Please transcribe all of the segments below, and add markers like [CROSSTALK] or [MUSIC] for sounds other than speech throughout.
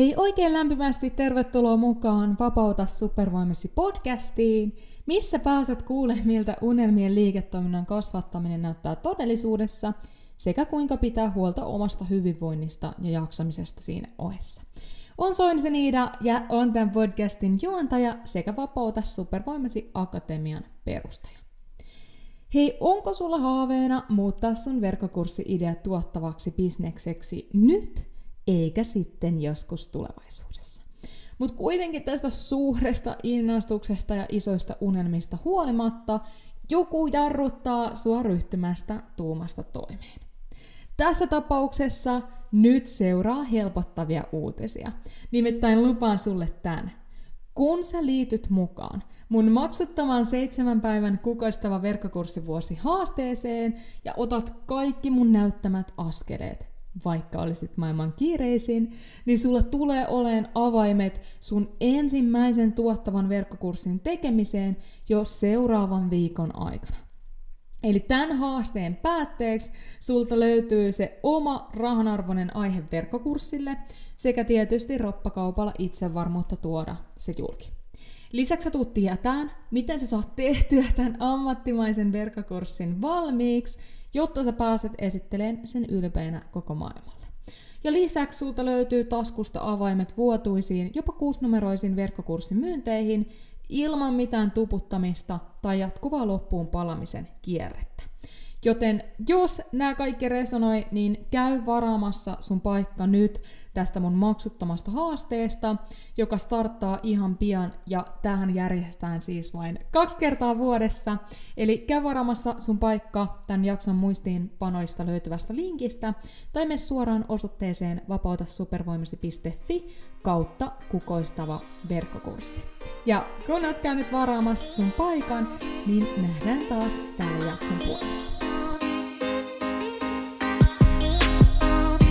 Hei oikein lämpimästi tervetuloa mukaan Vapauta supervoimasi podcastiin, missä pääset kuulemaan, miltä unelmien liiketoiminnan kasvattaminen näyttää todellisuudessa sekä kuinka pitää huolta omasta hyvinvoinnista ja jaksamisesta siinä ohessa. On Soinisen Iida ja on tämän podcastin juontaja sekä Vapauta supervoimasi akatemian perustaja. Hei, onko sulla haaveena muuttaa sun verkkokurssi-idea tuottavaksi bisnekseksi nyt eikä sitten joskus tulevaisuudessa. Mutta kuitenkin tästä suuresta innostuksesta ja isoista unelmista huolimatta joku jarruttaa sua ryhtymästä tuumasta toimeen. Tässä tapauksessa nyt seuraa helpottavia uutisia. Nimittäin lupaan sulle tämän. Kun sä liityt mukaan mun maksettavan seitsemän päivän kukoistava verkkokurssivuosi haasteeseen ja otat kaikki mun näyttämät askeleet, vaikka olisit maailman kiireisin, niin sulla tulee oleen avaimet sun ensimmäisen tuottavan verkkokurssin tekemiseen jo seuraavan viikon aikana. Eli tämän haasteen päätteeksi sulta löytyy se oma rahanarvoinen aihe verkkokurssille sekä tietysti roppakaupalla itsevarmuutta tuoda se julki. Lisäksi sä tuut tietään, miten sä saat tehtyä tämän ammattimaisen verkkokurssin valmiiksi, jotta sä pääset esittelemään sen ylpeänä koko maailmalle. Ja lisäksi sulta löytyy taskusta avaimet vuotuisiin, jopa kuusinumeroisiin verkkokurssin myynteihin, ilman mitään tuputtamista tai jatkuvaa loppuun palamisen kierrettä. Joten jos nämä kaikki resonoi, niin käy varaamassa sun paikka nyt tästä mun maksuttomasta haasteesta, joka starttaa ihan pian ja tähän järjestetään siis vain kaksi kertaa vuodessa. Eli käy varaamassa sun paikka tämän jakson muistiinpanoista löytyvästä linkistä tai mene suoraan osoitteeseen vapautasupervoimasi.fi kautta kukoistava verkkokurssi. Ja kun oot käynyt varaamassa sun paikan, niin nähdään taas tämän jakson puolella.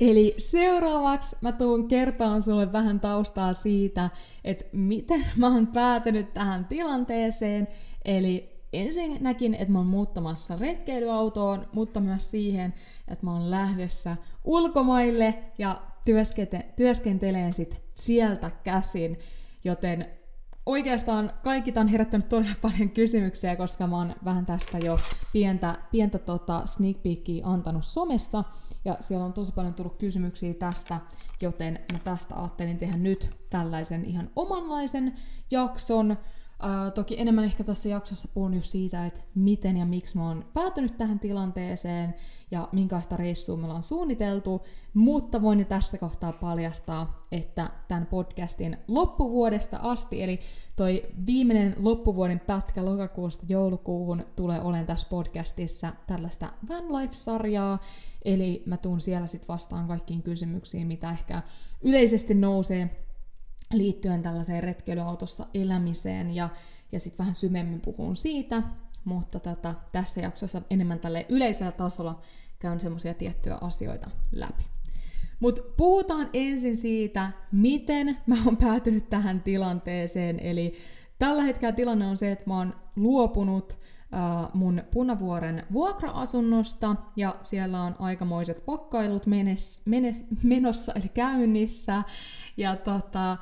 Eli seuraavaksi mä tuun kertaan sulle vähän taustaa siitä, että miten [LAUGHS] mä oon päätynyt tähän tilanteeseen. Eli ensinnäkin, että mä oon muuttamassa retkeilyautoon, mutta myös siihen, että mä oon lähdössä ulkomaille ja työskenteleen sit sieltä käsin. Joten oikeastaan kaikki tämän on herättänyt todella [LAUGHS] paljon kysymyksiä, koska mä oon vähän tästä jo pientä, pientä tota sneak peekia antanut somessa, ja siellä on tosi paljon tullut kysymyksiä tästä, joten mä tästä ajattelin tehdä nyt tällaisen ihan omanlaisen jakson, Toki enemmän ehkä tässä jaksossa puhun just siitä, että miten ja miksi mä oon päätynyt tähän tilanteeseen ja minkälaista reissua me ollaan suunniteltu, mutta voin jo tässä kohtaa paljastaa, että tämän podcastin loppuvuodesta asti, eli toi viimeinen loppuvuoden pätkä lokakuusta joulukuuhun tulee olemaan tässä podcastissa tällaista Van Life-sarjaa, eli mä tuun siellä sitten vastaan kaikkiin kysymyksiin, mitä ehkä yleisesti nousee liittyen tällaiseen retkeilyautossa elämiseen ja, ja sitten vähän syvemmin puhun siitä, mutta tota, tässä jaksossa enemmän tälle yleisellä tasolla käyn semmoisia tiettyjä asioita läpi. Mutta puhutaan ensin siitä, miten mä oon päätynyt tähän tilanteeseen. Eli tällä hetkellä tilanne on se, että mä oon luopunut äh, mun Punavuoren vuokra-asunnosta, ja siellä on aikamoiset pakkailut menes, mene, menossa, eli käynnissä. Ja tota,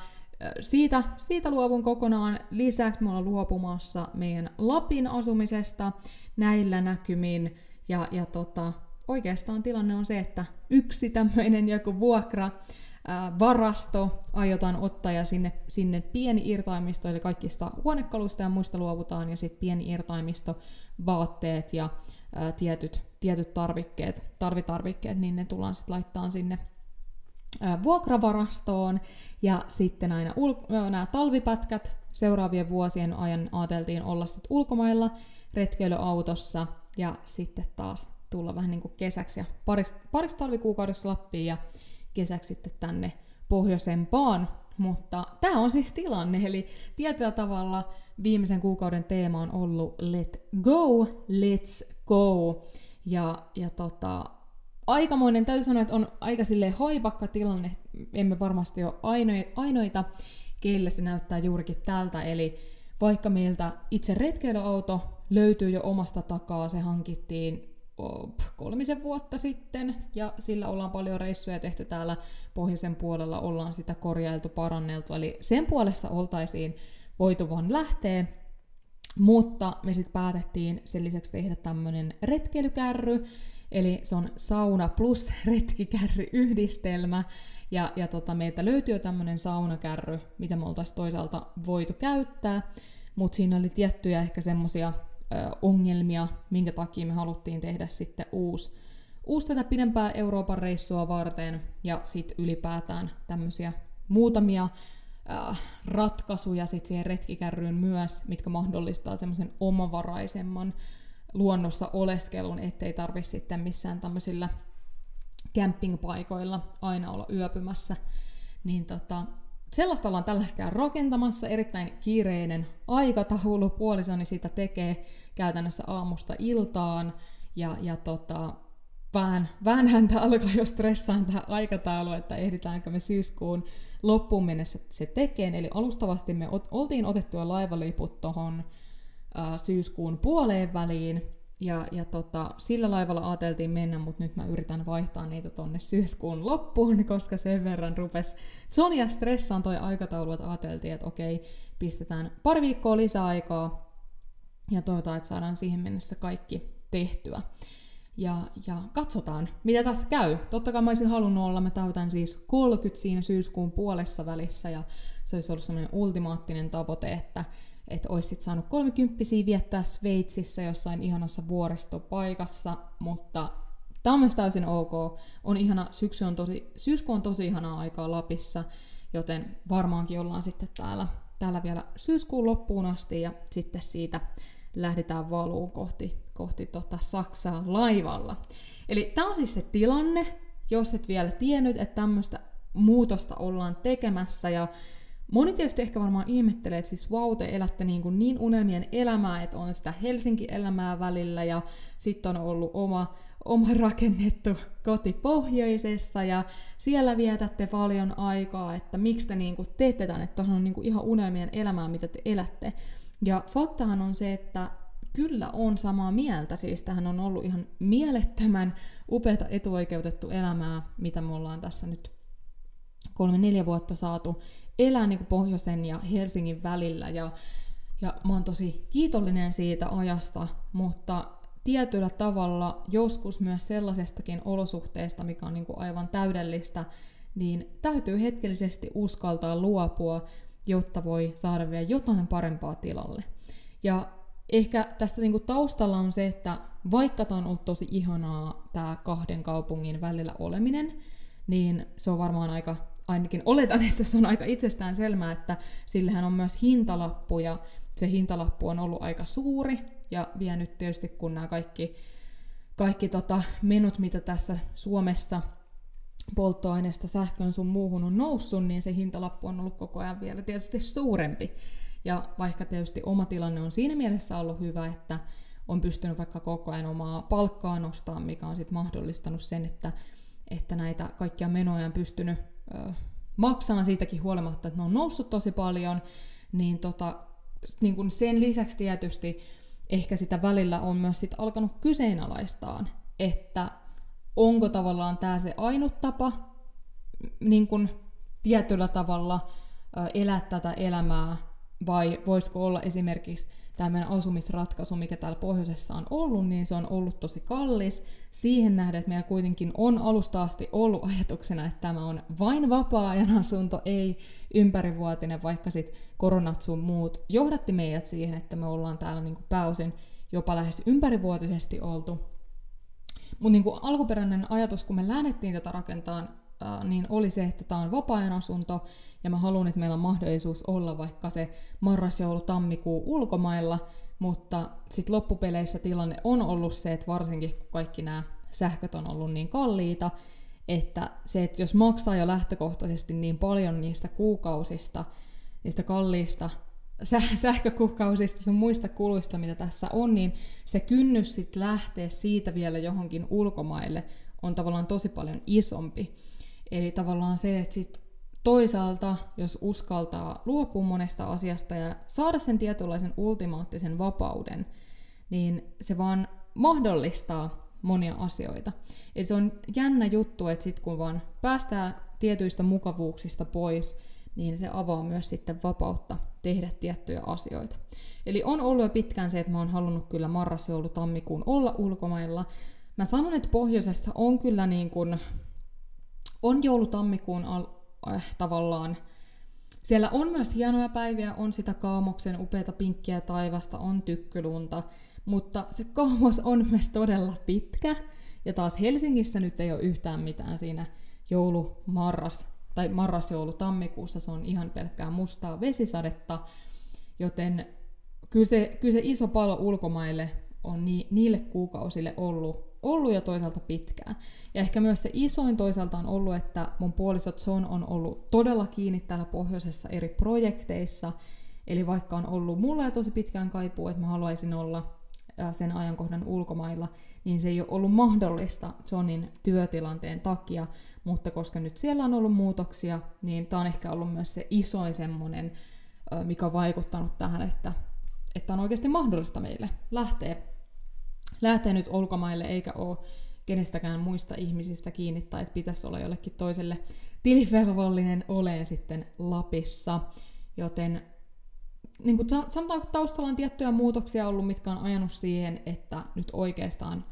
siitä, siitä luovun kokonaan. Lisäksi me ollaan luopumassa meidän Lapin asumisesta näillä näkymin. Ja, ja tota, oikeastaan tilanne on se, että yksi tämmöinen joku vuokra ää, varasto aiotaan ottaa ja sinne, sinne pieni irtaimisto, eli kaikista huonekaluista ja muista luovutaan, ja sitten pieni irtaimisto, vaatteet ja ää, tietyt, tietyt tarvikkeet, tarvitarvikkeet, niin ne tullaan sitten laittaa sinne vuokravarastoon, ja sitten aina ul- nämä talvipätkät seuraavien vuosien ajan ajateltiin olla sitten ulkomailla retkeilyautossa, ja sitten taas tulla vähän niin kuin kesäksi ja pariksi, pariksi talvikuukaudessa Lappiin ja kesäksi sitten tänne pohjoisempaan. Mutta tämä on siis tilanne, eli tietyllä tavalla viimeisen kuukauden teema on ollut let go, let's go. Ja, ja tota, aikamoinen, täytyy sanoa, että on aika silleen haipakka tilanne, emme varmasti ole ainoita, keille se näyttää juurikin tältä, eli vaikka meiltä itse retkeilyauto löytyy jo omasta takaa, se hankittiin kolmisen vuotta sitten, ja sillä ollaan paljon reissuja tehty täällä pohjoisen puolella, ollaan sitä korjailtu, paranneltu, eli sen puolesta oltaisiin voitu vaan lähteä, mutta me sitten päätettiin sen lisäksi tehdä tämmöinen retkeilykärry, eli se on sauna plus [LAUGHS] retkikärry yhdistelmä, ja, ja tota, meiltä löytyy jo tämmöinen saunakärry, mitä me oltaisiin toisaalta voitu käyttää, mutta siinä oli tiettyjä ehkä semmosia ongelmia, minkä takia me haluttiin tehdä sitten uusi, uusi tätä pidempää Euroopan reissua varten. Ja sitten ylipäätään tämmöisiä muutamia ratkaisuja sitten siihen retkikärryyn myös, mitkä mahdollistaa semmoisen omavaraisemman luonnossa oleskelun, ettei tarvitse sitten missään tämmöisillä campingpaikoilla aina olla yöpymässä. Niin tota, sellaista ollaan tällä hetkellä rakentamassa, erittäin kiireinen aikataulu, puolisoni sitä tekee käytännössä aamusta iltaan, ja, ja tota, vähän, vähän häntä alkaa jo stressaan tämä aikataulu, että ehditäänkö me syyskuun loppuun mennessä se tekee. Eli alustavasti me oltiin otettua laivaliput tuohon syyskuun puoleen väliin, ja, ja tota, sillä laivalla ajateltiin mennä, mutta nyt mä yritän vaihtaa niitä tonne syyskuun loppuun, [LAUGHS] koska sen verran rupes Sonia stressaan toi aikataulu, että ajateltiin, että okei, pistetään pari viikkoa lisäaikaa ja toivotaan, että saadaan siihen mennessä kaikki tehtyä. Ja, ja katsotaan, mitä tässä käy. Totta kai mä olisin halunnut olla, mä täytän siis 30 siinä syyskuun puolessa välissä, ja se olisi ollut semmoinen ultimaattinen tavoite, että että olisit saanut kolmikymppisiä viettää Sveitsissä jossain ihanassa vuoristopaikassa, mutta tämä on myös täysin ok. On ihana, syksy on tosi, syysku on tosi ihanaa aikaa Lapissa, joten varmaankin ollaan sitten täällä, täällä vielä syyskuun loppuun asti ja sitten siitä lähdetään valuun kohti, kohti tota Saksaa laivalla. Eli tämä on siis se tilanne, jos et vielä tiennyt, että tämmöistä muutosta ollaan tekemässä ja Moni tietysti ehkä varmaan ihmettelee, että siis wow, te elätte niin, kuin niin unelmien elämää, että on sitä Helsinki-elämää välillä ja sitten on ollut oma, oma rakennettu koti pohjoisessa ja siellä vietätte paljon aikaa, että miksi te niin kuin teette tänne, että on niin kuin ihan unelmien elämää, mitä te elätte. Ja faktahan on se, että kyllä on samaa mieltä, siis tähän on ollut ihan mielettömän upeata etuoikeutettu elämää, mitä me ollaan tässä nyt kolme-neljä vuotta saatu elää niin kuin pohjoisen ja Helsingin välillä ja, ja mä oon tosi kiitollinen siitä ajasta, mutta tietyllä tavalla joskus myös sellaisestakin olosuhteesta, mikä on niin kuin aivan täydellistä, niin täytyy hetkellisesti uskaltaa luopua, jotta voi saada vielä jotain parempaa tilalle. Ja ehkä tästä niin kuin taustalla on se, että vaikka tämä on ollut tosi ihanaa tämä kahden kaupungin välillä oleminen, niin se on varmaan aika ainakin oletan, [LAUGHS] että se on aika itsestään selvää, että sillehän on myös hintalappu ja se hintalappu on ollut aika suuri ja vienyt tietysti kun nämä kaikki, kaikki tota menot, mitä tässä Suomessa polttoaineesta, sähkön sun muuhun on noussut, niin se hintalappu on ollut koko ajan vielä tietysti suurempi. Ja vaikka tietysti oma tilanne on siinä mielessä ollut hyvä, että on pystynyt vaikka koko ajan omaa palkkaa nostamaan, mikä on sitten mahdollistanut sen, että, että näitä kaikkia menoja on pystynyt maksaa siitäkin huolimatta, että ne on noussut tosi paljon, niin, tota, niin kun sen lisäksi tietysti ehkä sitä välillä on myös sit alkanut kyseenalaistaan, että onko tavallaan tämä se ainut tapa niin kun tietyllä tavalla elää tätä elämää, vai voisiko olla esimerkiksi tämä meidän asumisratkaisu, mikä täällä pohjoisessa on ollut, niin se on ollut tosi kallis. Siihen nähden, että meillä kuitenkin on alusta asti ollut ajatuksena, että tämä on vain vapaa-ajan asunto, ei ympärivuotinen, vaikka sitten koronat sun muut johdatti meidät siihen, että me ollaan täällä niin kuin pääosin jopa lähes ympärivuotisesti oltu. Mutta niin alkuperäinen ajatus, kun me lähdettiin tätä niin oli se, että tämä on vapaa-ajan asunto, ja mä haluan, että meillä on mahdollisuus olla vaikka se marras, joulu, tammikuu ulkomailla, mutta sitten loppupeleissä tilanne on ollut se, että varsinkin kun kaikki nämä sähköt on ollut niin kalliita, että se, että jos maksaa jo lähtökohtaisesti niin paljon niistä kuukausista, niistä kalliista sähkökuukausista sun muista kuluista, mitä tässä on, niin se kynnys sitten lähteä siitä vielä johonkin ulkomaille on tavallaan tosi paljon isompi. Eli tavallaan se, että sit toisaalta, jos uskaltaa luopua monesta asiasta ja saada sen tietynlaisen ultimaattisen vapauden, niin se vaan mahdollistaa monia asioita. Eli se on jännä juttu, että sit kun vaan päästään tietyistä mukavuuksista pois, niin se avaa myös sitten vapautta tehdä tiettyjä asioita. Eli on ollut jo pitkään se, että mä oon halunnut kyllä marras, tammikuun olla ulkomailla. Mä sanon, että pohjoisesta on kyllä niin kuin, on joulu-tammikuun al- äh, tavallaan. Siellä on myös hienoja päiviä, on sitä kaamoksen upeata pinkkiä taivasta, on tykkylunta, mutta se kaamos on myös todella pitkä. Ja taas Helsingissä nyt ei ole yhtään mitään siinä joulu, marras tai marrasjoulu tammikuussa se on ihan pelkkää mustaa vesisadetta, joten kyllä se, kyllä se iso palo ulkomaille on ni, niille kuukausille ollut, ollut jo toisaalta pitkään. Ja ehkä myös se isoin toisaalta on ollut, että mun puoliso John on ollut todella kiinni täällä pohjoisessa eri projekteissa, eli vaikka on ollut mulla jo tosi pitkään kaipuu, että mä haluaisin olla sen ajankohdan ulkomailla, niin se ei ole ollut mahdollista Johnin työtilanteen takia, mutta koska nyt siellä on ollut muutoksia, niin tämä on ehkä ollut myös se isoin semmoinen, mikä on vaikuttanut tähän, että, että on oikeasti mahdollista meille lähteä, lähteä nyt ulkomaille, eikä ole kenestäkään muista ihmisistä kiinni, tai että pitäisi olla jollekin toiselle tilivelvollinen oleen sitten Lapissa. Joten niin kuin sanotaan, että taustalla on tiettyjä muutoksia ollut, mitkä on ajanut siihen, että nyt oikeastaan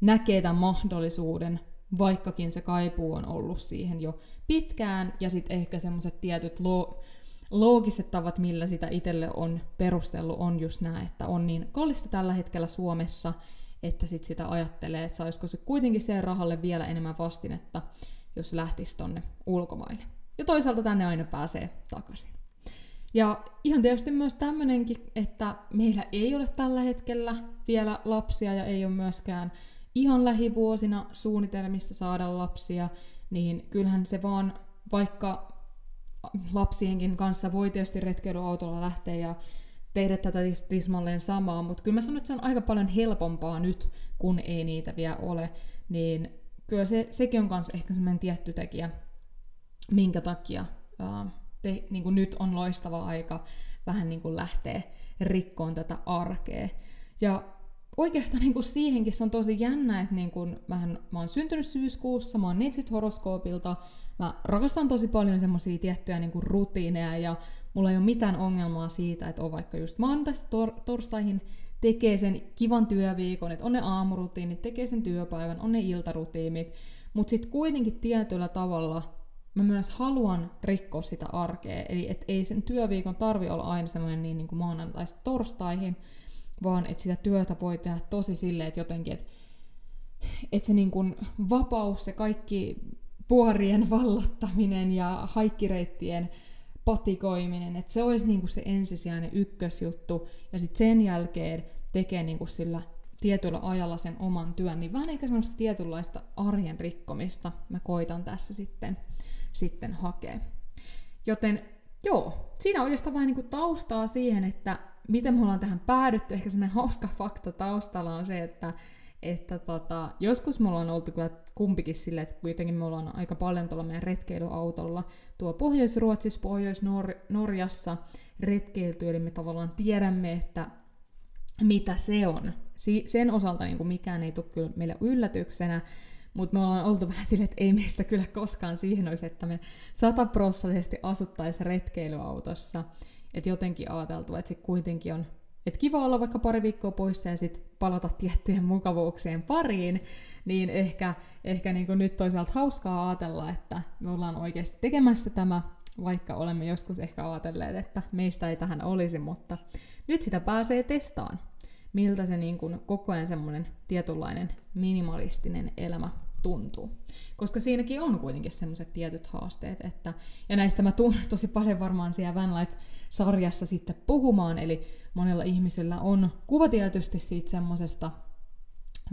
näkee tämän mahdollisuuden, vaikkakin se kaipuu on ollut siihen jo pitkään, ja sitten ehkä semmoiset tietyt lo- loogiset tavat, millä sitä itselle on perustellut, on just nämä, että on niin kallista tällä hetkellä Suomessa, että sit sitä ajattelee, että saisiko se kuitenkin sen rahalle vielä enemmän vastinetta, jos lähtisi tonne ulkomaille. Ja toisaalta tänne aina pääsee takaisin. Ja ihan tietysti myös tämmöinenkin, että meillä ei ole tällä hetkellä vielä lapsia ja ei ole myöskään ihan lähivuosina suunnitelmissa saada lapsia, niin kyllähän se vaan, vaikka lapsienkin kanssa voi tietysti retkeilyautolla lähteä ja tehdä tätä tismalleen samaa, mutta kyllä mä sanon, että se on aika paljon helpompaa nyt, kun ei niitä vielä ole, niin kyllä se, sekin on myös ehkä semmoinen tietty tekijä, minkä takia uh, te, niin kuin nyt on loistava aika vähän niin kuin lähteä rikkoon tätä arkea. Ja oikeastaan niin kuin siihenkin se on tosi jännä, että niin kuin, mähän, mä oon syntynyt syyskuussa, mä oon horoskoopilta, mä rakastan tosi paljon semmoisia tiettyjä niin kuin rutiineja ja mulla ei ole mitään ongelmaa siitä, että on vaikka just maanantaista tor- torstaihin tekee sen kivan työviikon, että on ne aamurutiinit, tekee sen työpäivän, on ne iltarutiimit, mutta sitten kuitenkin tietyllä tavalla mä myös haluan rikkoa sitä arkea, eli et ei sen työviikon tarvi olla aina semmoinen niin, niin kuin maanantaista torstaihin, vaan että sitä työtä voi tehdä tosi silleen, että jotenkin, että et se niin kuin vapaus, se kaikki puorien [LAUGHS] vallottaminen ja haikkireittien patikoiminen, että se olisi niin kuin se ensisijainen ykkösjuttu, ja sitten sen jälkeen tekee niin kuin sillä tietyllä ajalla sen oman työn, niin vähän ehkä semmoista tietynlaista arjen rikkomista mä koitan tässä sitten sitten hakee. Joten joo, siinä oikeastaan vähän niin kuin taustaa siihen, että miten me ollaan tähän päädytty. Ehkä semmoinen hauska fakta taustalla on se, että, että tota, joskus me ollaan oltu kyllä kumpikin silleen, että kuitenkin me ollaan aika paljon tuolla meidän retkeilyautolla tuo Pohjois-Ruotsissa, Pohjois-Norjassa retkeilty, eli me tavallaan tiedämme, että mitä se on. Si- sen osalta niin kuin mikään ei tule kyllä meille yllätyksenä, mutta me ollaan oltu vähän silleen, että ei meistä kyllä koskaan siihen olisi, että me sataprossaisesti asuttaisiin retkeilyautossa. Että jotenkin ajateltu, että se kuitenkin on et kiva olla vaikka pari viikkoa poissa ja sitten palata tiettyjen mukavuuksien pariin, niin ehkä, ehkä niin nyt toisaalta hauskaa ajatella, että me ollaan oikeasti tekemässä tämä, vaikka olemme joskus ehkä ajatelleet, että meistä ei tähän olisi, mutta nyt sitä pääsee testaan, miltä se niin koko ajan semmoinen tietynlainen minimalistinen elämä tuntuu. Koska siinäkin on kuitenkin semmoiset tietyt haasteet, että, ja näistä mä tuun [LAUGHS] tosi paljon varmaan siellä Van Life-sarjassa sitten puhumaan, eli monilla ihmisillä on kuva tietysti siitä semmoisesta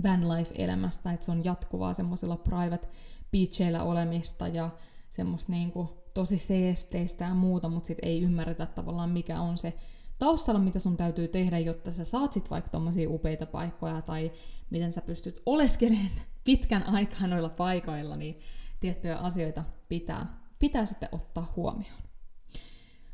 van life-elämästä, että se on jatkuvaa semmoisella private beacheillä olemista ja semmoista niinku tosi seesteistä ja muuta, mutta sitten ei ymmärretä tavallaan mikä on se taustalla, mitä sun täytyy tehdä, jotta sä saat sit vaikka tommosia upeita paikkoja, tai miten sä pystyt oleskelemaan [LAUGHS] pitkän aikaa noilla paikoilla, niin tiettyjä asioita pitää, pitää sitten ottaa huomioon.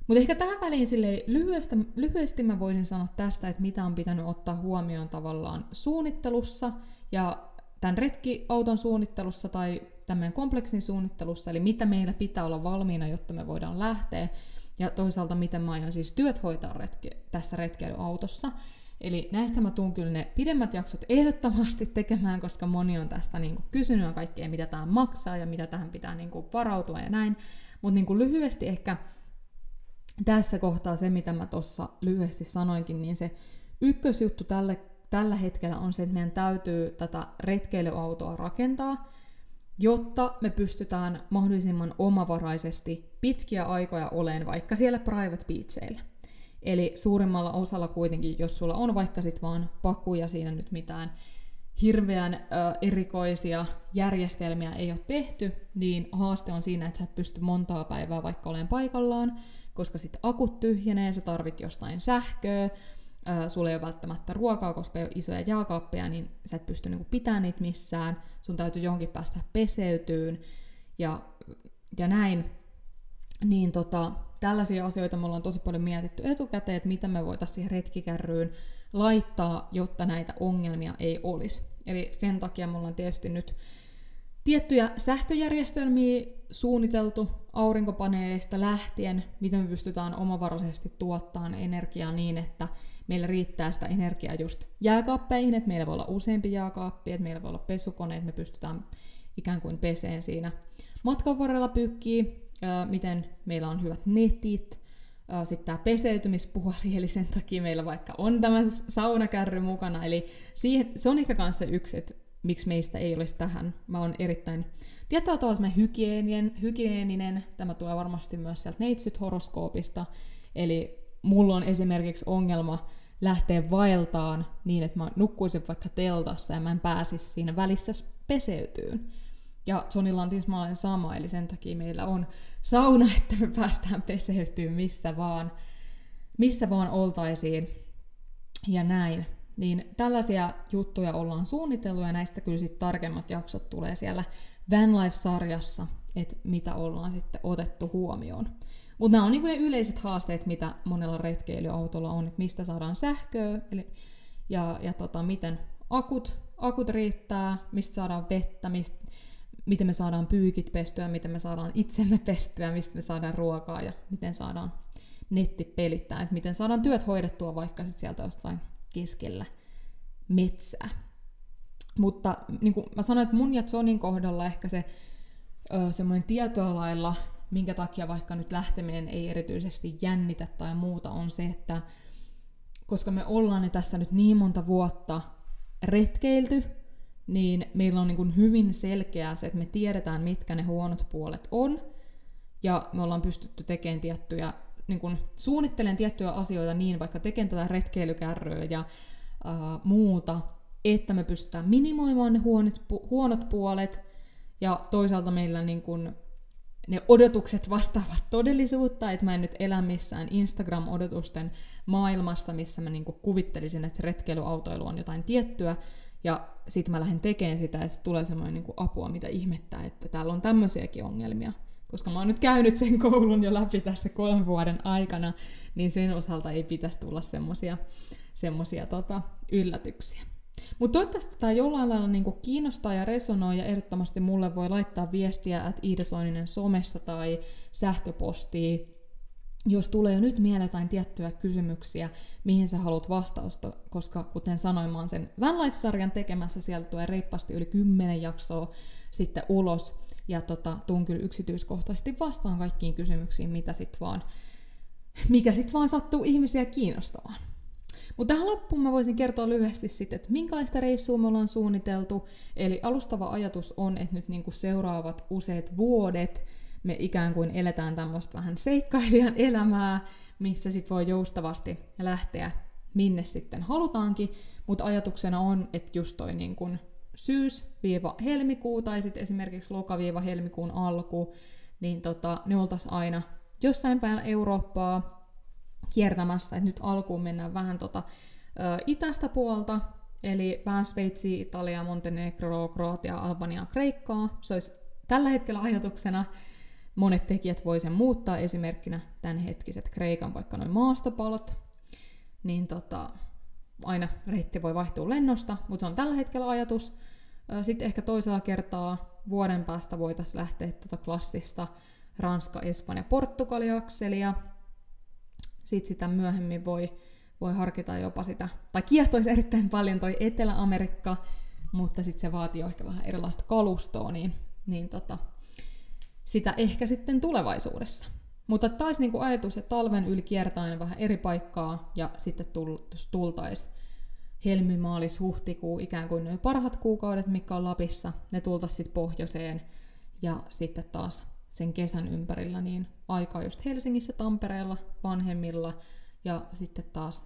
Mutta ehkä tähän väliin sille lyhyesti, lyhyesti mä voisin sanoa tästä, että mitä on pitänyt ottaa huomioon tavallaan suunnittelussa ja tämän retkiauton suunnittelussa tai tämän kompleksin suunnittelussa, eli mitä meillä pitää olla valmiina, jotta me voidaan lähteä, ja toisaalta miten mä aion siis työt hoitaa retke, tässä retkeilyautossa. Eli näistä mä tuun kyllä ne pidemmät jaksot ehdottomasti tekemään, koska moni on tästä niin kuin kysynyt kaikkea, mitä tämä maksaa ja mitä tähän pitää niin kuin varautua ja näin. Mutta niin lyhyesti ehkä tässä kohtaa se, mitä mä tuossa lyhyesti sanoinkin, niin se ykkösjuttu tälle, tällä hetkellä on se, että meidän täytyy tätä retkeilyautoa rakentaa, jotta me pystytään mahdollisimman omavaraisesti pitkiä aikoja oleen vaikka siellä private beacheillä. Eli suurimmalla osalla kuitenkin, jos sulla on vaikka sit vaan pakuja siinä nyt mitään hirveän ö, erikoisia järjestelmiä ei ole tehty, niin haaste on siinä, että sä pystyt montaa päivää vaikka olen paikallaan, koska sitten akut tyhjenee, sä tarvit jostain sähköä, sulla ei ole välttämättä ruokaa, koska ei ole isoja jääkaappeja, niin sä et pysty niinku pitämään niitä missään, sun täytyy jonkin päästä peseytyyn ja, ja näin. Niin tota, tällaisia asioita me ollaan tosi paljon mietitty etukäteen, että mitä me voitaisiin siihen retkikärryyn laittaa, jotta näitä ongelmia ei olisi. Eli sen takia me ollaan tietysti nyt tiettyjä sähköjärjestelmiä suunniteltu aurinkopaneeleista lähtien, miten me pystytään omavaraisesti tuottamaan energiaa niin, että meillä riittää sitä energiaa just jääkaappeihin, että meillä voi olla useampi jääkaappi, että meillä voi olla pesukone, että me pystytään ikään kuin peseen siinä matkan varrella pyykkiä, miten meillä on hyvät netit, sitten tämä peseytymispuoli, [LAUGHS] eli sen takia meillä vaikka on tämä saunakärry mukana, eli siihen, se on ehkä myös se yksi, että miksi meistä ei olisi tähän. Mä oon erittäin tietyllä tavalla hygienien, hygieninen, tämä tulee varmasti myös sieltä neitsyt-horoskoopista, eli mulla on esimerkiksi ongelma lähteä vaeltaan niin, että mä nukkuisin vaikka teltassa ja mä en pääsisi siinä välissä peseytyyn. Ja Sonilla on tismalleen sama, eli sen takia meillä on sauna, [LAUGHS] että me päästään peseytyyn missä vaan, missä vaan oltaisiin. Ja näin. Niin tällaisia juttuja ollaan suunnitellut ja näistä kyllä sitten tarkemmat jaksot tulee siellä Van Life-sarjassa, että mitä ollaan sitten otettu huomioon. Mutta nämä on niinku ne yleiset haasteet, mitä monella retkeilyautolla on, että mistä saadaan sähköä eli, ja, ja tota, miten akut, akut riittää, mistä saadaan vettä, mistä, miten me saadaan pyykit pestyä, miten me saadaan itsemme pestyä, mistä me saadaan ruokaa ja miten saadaan netti pelittää, että miten saadaan työt hoidettua vaikka sit sieltä jostain keskellä metsää. Mutta niin kuin mä sanoin, että mun ja Jonin kohdalla ehkä se semmoinen tietoa lailla, minkä takia vaikka nyt lähteminen ei erityisesti jännitä tai muuta, on se, että koska me ollaan ne tässä nyt niin monta vuotta retkeilty, niin meillä on niin kuin hyvin selkeää se, että me tiedetään, mitkä ne huonot puolet on, ja me ollaan pystytty tekemään tiettyjä niin kun suunnittelen tiettyjä asioita niin, vaikka tekemään tätä retkeilykärryä ja uh, muuta, että me pystytään minimoimaan ne huonot, pu- huonot puolet, ja toisaalta meillä niin kun, ne odotukset vastaavat todellisuutta, että mä en nyt elä missään Instagram-odotusten maailmassa, missä mä niin kuvittelisin, että se retkeilyautoilu on jotain tiettyä, ja sitten mä lähden tekemään sitä, ja sitten tulee semmoinen niin apua, mitä ihmettää, että täällä on tämmöisiäkin ongelmia koska mä oon nyt käynyt sen koulun jo läpi tässä kolmen vuoden aikana, niin sen osalta ei pitäisi tulla semmosia, semmosia tota, yllätyksiä. Mutta toivottavasti tämä jollain lailla niinku kiinnostaa ja resonoi, ja ehdottomasti mulle voi laittaa viestiä, että Iida Soininen somessa tai sähköpostia, jos tulee jo nyt mieleen jotain tiettyjä kysymyksiä, mihin sä haluat vastausta, koska kuten sanoin, mä oon sen Van Life-sarjan tekemässä, sieltä tulee reippaasti yli 10 jaksoa sitten ulos, ja tota, tuun kyllä yksityiskohtaisesti vastaan kaikkiin kysymyksiin, mitä sit vaan, mikä sitten vaan sattuu ihmisiä kiinnostamaan. Mutta tähän loppuun mä voisin kertoa lyhyesti sitten, että minkälaista reissua me ollaan suunniteltu. Eli alustava ajatus on, että nyt niinku seuraavat useat vuodet me ikään kuin eletään tämmöistä vähän seikkailijan elämää, missä sitten voi joustavasti lähteä minne sitten halutaankin, mutta ajatuksena on, että just toi niin kun syys-helmikuu tai sitten esimerkiksi loka-helmikuun alku, niin tota, ne oltaisiin aina jossain päin Eurooppaa kiertämässä, että nyt alkuun mennään vähän tota, ö, itästä puolta, eli vähän Sveitsi, Italia, Montenegro, Kroatia, Albania, Kreikkaa. Se olisi tällä hetkellä ajatuksena, monet tekijät voi sen muuttaa, esimerkkinä tämänhetkiset Kreikan vaikka noin maastopalot, niin tota, aina reitti voi vaihtua lennosta, mutta se on tällä hetkellä ajatus. Sitten ehkä toisella kertaa vuoden päästä voitaisiin lähteä tuota klassista Ranska, Espanja, Portugali-akselia. Sitten sitä myöhemmin voi, voi harkita jopa sitä, tai kiehtoisi erittäin paljon toi Etelä-Amerikka, mutta sitten se vaatii ehkä vähän erilaista kalustoa, niin, niin tota, sitä ehkä sitten tulevaisuudessa. Mutta taisi niinku ajatus, että talven yli kiertäen vähän eri paikkaa ja sitten tultaisi helmi, maalis, huhtikuu, ikään kuin ne parhaat kuukaudet, mikä on Lapissa, ne tultaisiin sitten pohjoiseen ja sitten taas sen kesän ympärillä niin aikaa just Helsingissä, Tampereella, vanhemmilla ja sitten taas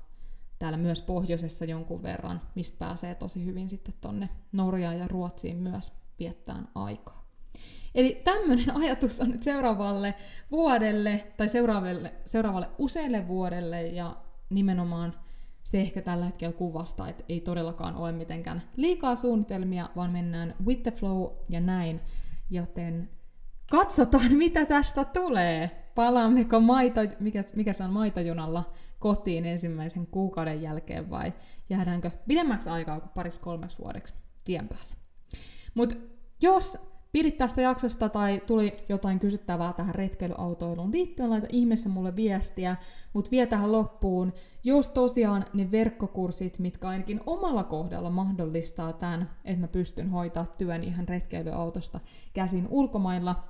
täällä myös pohjoisessa jonkun verran, mistä pääsee tosi hyvin sitten tonne Norjaan ja Ruotsiin myös viettään aikaa. Eli tämmöinen [LAUGHS] ajatus on nyt seuraavalle vuodelle tai seuraavalle, seuraavalle useille vuodelle ja nimenomaan se ehkä tällä hetkellä kuvastaa, että ei todellakaan ole mitenkään liikaa suunnitelmia, vaan mennään with the flow ja näin. Joten katsotaan, [LAUGHS] mitä tästä tulee. Palaammeko maito, mikä, mikä se on maitojunalla kotiin ensimmäisen kuukauden jälkeen vai jäädäänkö pidemmäksi aikaa kuin paris kolmeksi vuodeksi tien päälle. Mutta jos pidit tästä jaksosta tai tuli jotain kysyttävää tähän retkeilyautoiluun liittyen, laita ihmeessä mulle viestiä, mutta vie tähän loppuun, jos tosiaan ne verkkokurssit, mitkä ainakin omalla kohdalla mahdollistaa tämän, että mä pystyn hoitaa työn ihan retkeilyautosta käsin ulkomailla,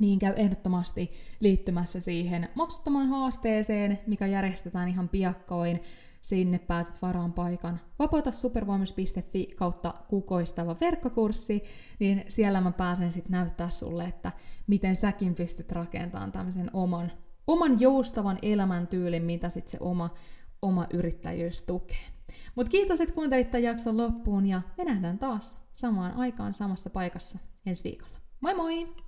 niin käy ehdottomasti liittymässä siihen maksuttomaan haasteeseen, mikä järjestetään ihan piakkoin Sinne pääset varaan paikan vapautasupervoimus.fi kautta kukoistava verkkokurssi, niin siellä mä pääsen sitten näyttää sulle, että miten säkin pystyt rakentamaan tämmöisen oman, oman joustavan elämäntyylin, mitä sitten se oma, oma yrittäjyys tukee. Mutta kiitos, että kuuntelit tämän jakson loppuun ja me nähdään taas samaan aikaan samassa paikassa ensi viikolla. Moi moi!